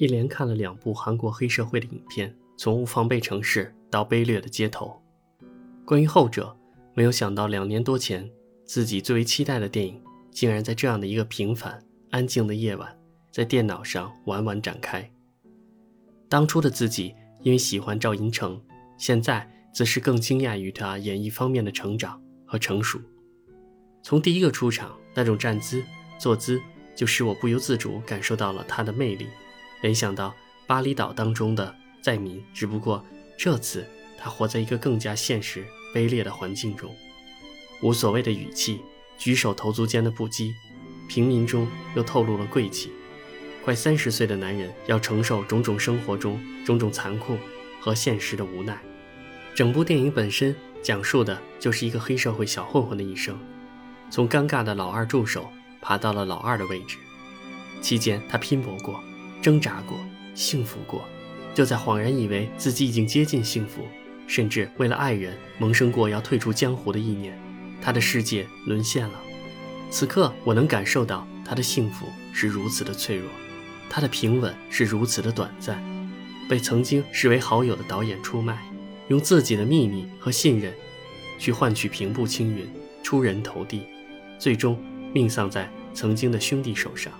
一连看了两部韩国黑社会的影片，从无防备城市到卑劣的街头。关于后者，没有想到两年多前自己最为期待的电影，竟然在这样的一个平凡安静的夜晚，在电脑上晚晚展开。当初的自己因为喜欢赵寅成，现在则是更惊讶于他演艺方面的成长和成熟。从第一个出场那种站姿、坐姿，就使我不由自主感受到了他的魅力。联想到巴厘岛当中的在民，只不过这次他活在一个更加现实、卑劣的环境中，无所谓的语气，举手投足间的不羁，平民中又透露了贵气。快三十岁的男人要承受种种生活中种种残酷和现实的无奈。整部电影本身讲述的就是一个黑社会小混混的一生。从尴尬的老二助手爬到了老二的位置，期间他拼搏过、挣扎过、幸福过，就在恍然以为自己已经接近幸福，甚至为了爱人萌生过要退出江湖的意念，他的世界沦陷了。此刻我能感受到他的幸福是如此的脆弱，他的平稳是如此的短暂。被曾经视为好友的导演出卖，用自己的秘密和信任，去换取平步青云、出人头地。最终命丧在曾经的兄弟手上，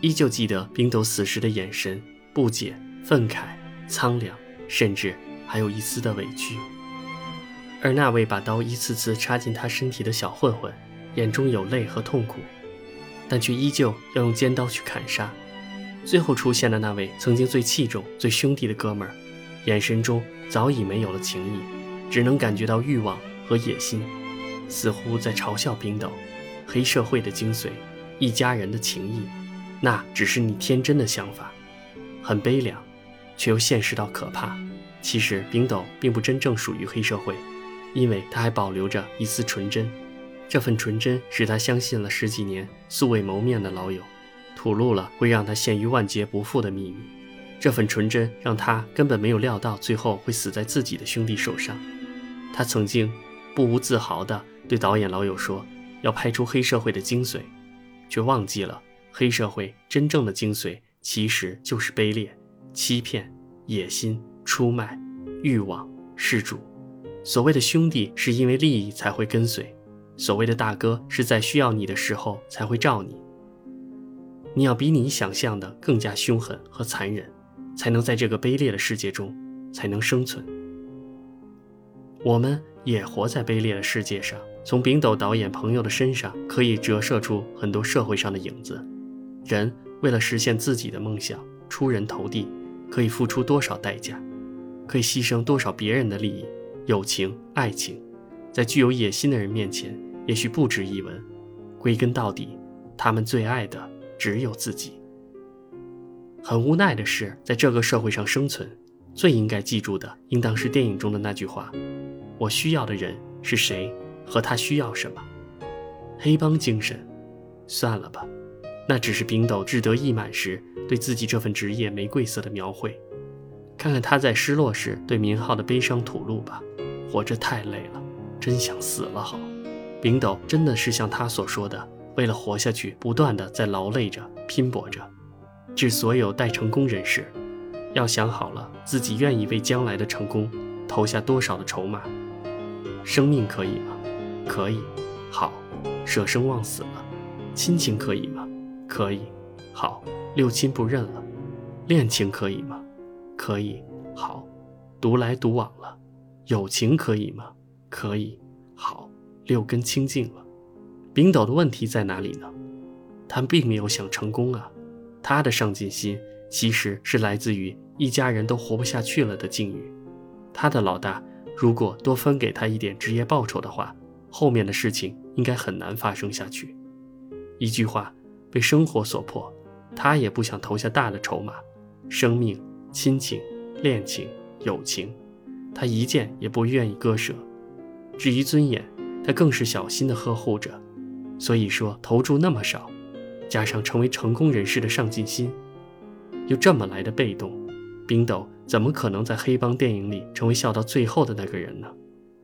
依旧记得冰斗死时的眼神，不解、愤慨、苍凉，甚至还有一丝的委屈。而那位把刀一次次插进他身体的小混混，眼中有泪和痛苦，但却依旧要用尖刀去砍杀。最后出现的那位曾经最器重、最兄弟的哥们儿，眼神中早已没有了情意，只能感觉到欲望和野心。似乎在嘲笑冰斗，黑社会的精髓，一家人的情谊，那只是你天真的想法，很悲凉，却又现实到可怕。其实冰斗并不真正属于黑社会，因为他还保留着一丝纯真，这份纯真使他相信了十几年素未谋面的老友，吐露了会让他陷于万劫不复的秘密。这份纯真让他根本没有料到最后会死在自己的兄弟手上。他曾经不无自豪的。对导演老友说：“要拍出黑社会的精髓，却忘记了黑社会真正的精髓其实就是卑劣、欺骗、野心、出卖、欲望、施主。所谓的兄弟是因为利益才会跟随，所谓的大哥是在需要你的时候才会罩你。你要比你想象的更加凶狠和残忍，才能在这个卑劣的世界中才能生存。我们也活在卑劣的世界上。”从丙斗导演朋友的身上，可以折射出很多社会上的影子。人为了实现自己的梦想，出人头地，可以付出多少代价？可以牺牲多少别人的利益、友情、爱情？在具有野心的人面前，也许不值一文。归根到底，他们最爱的只有自己。很无奈的是，在这个社会上生存，最应该记住的，应当是电影中的那句话：“我需要的人是谁？”和他需要什么？黑帮精神，算了吧，那只是冰斗志得意满时对自己这份职业玫瑰色的描绘。看看他在失落时对明浩的悲伤吐露吧。活着太累了，真想死了好。冰斗真的是像他所说的，为了活下去，不断的在劳累着、拼搏着。致所有待成功人士，要想好了自己愿意为将来的成功投下多少的筹码。生命可以吗？可以，好，舍生忘死了。亲情可以吗？可以，好，六亲不认了。恋情可以吗？可以，好，独来独往了。友情可以吗？可以，好，六根清净了。冰斗的问题在哪里呢？他并没有想成功啊，他的上进心其实是来自于一家人都活不下去了的境遇。他的老大如果多分给他一点职业报酬的话。后面的事情应该很难发生下去。一句话，被生活所迫，他也不想投下大的筹码，生命、亲情、恋情、友情，他一件也不愿意割舍。至于尊严，他更是小心的呵护着。所以说，投注那么少，加上成为成功人士的上进心，又这么来的被动，冰斗怎么可能在黑帮电影里成为笑到最后的那个人呢？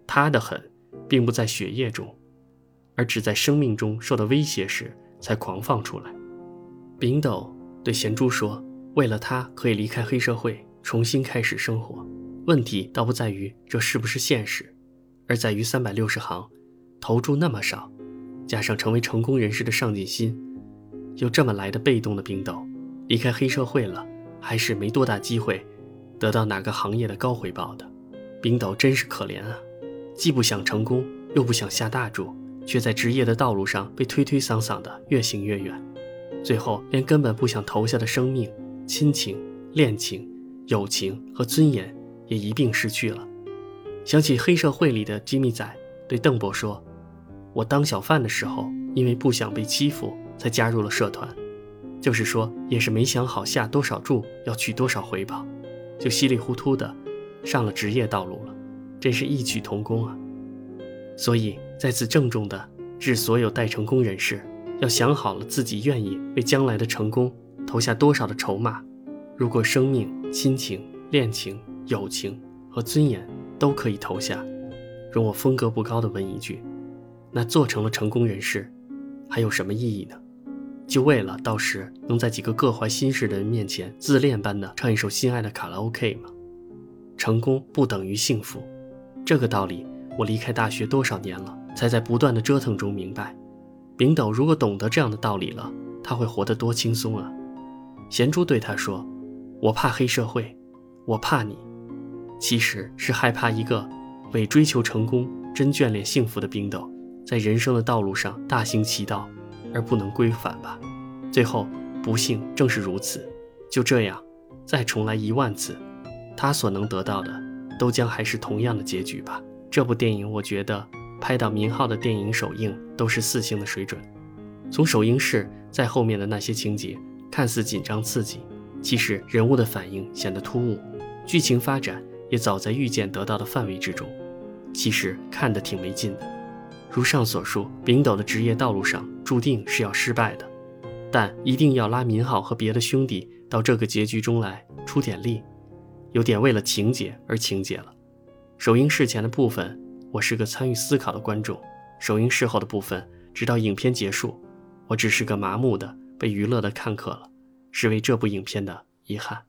他的狠。并不在血液中，而只在生命中受到威胁时才狂放出来。丙斗对贤珠说：“为了他可以离开黑社会，重新开始生活。问题倒不在于这是不是现实，而在于三百六十行，投注那么少，加上成为成功人士的上进心，又这么来的被动的冰斗，离开黑社会了，还是没多大机会得到哪个行业的高回报的。冰斗真是可怜啊，既不想成功，又不想下大注，却在职业的道路上被推推搡搡的越行越远，最后连根本不想投下的生命、亲情、恋情、友情和尊严。也一并失去了。想起黑社会里的吉米仔对邓博说：“我当小贩的时候，因为不想被欺负，才加入了社团。就是说，也是没想好下多少注要取多少回报，就稀里糊涂的上了职业道路了，真是异曲同工啊！所以再次郑重的致所有待成功人士：要想好了自己愿意为将来的成功投下多少的筹码。如果生命、亲情、恋情，友情和尊严都可以投下，容我风格不高的问一句：那做成了成功人士，还有什么意义呢？就为了到时能在几个各怀心事的人面前自恋般的唱一首心爱的卡拉 OK 吗？成功不等于幸福，这个道理我离开大学多少年了，才在不断的折腾中明白。丙斗如果懂得这样的道理了，他会活得多轻松啊！贤珠对他说：“我怕黑社会，我怕你。”其实是害怕一个为追求成功、真眷恋幸福的冰斗，在人生的道路上大行其道，而不能归返吧。最后，不幸正是如此。就这样，再重来一万次，他所能得到的，都将还是同样的结局吧。这部电影，我觉得拍到民浩的电影首映都是四星的水准。从首映式在后面的那些情节，看似紧张刺激，其实人物的反应显得突兀，剧情发展。也早在预见得到的范围之中，其实看得挺没劲的。如上所述，丙斗的职业道路上注定是要失败的，但一定要拉民浩和别的兄弟到这个结局中来出点力，有点为了情节而情节了。首映事前的部分，我是个参与思考的观众；首映事后的部分，直到影片结束，我只是个麻木的被娱乐的看客了，是为这部影片的遗憾。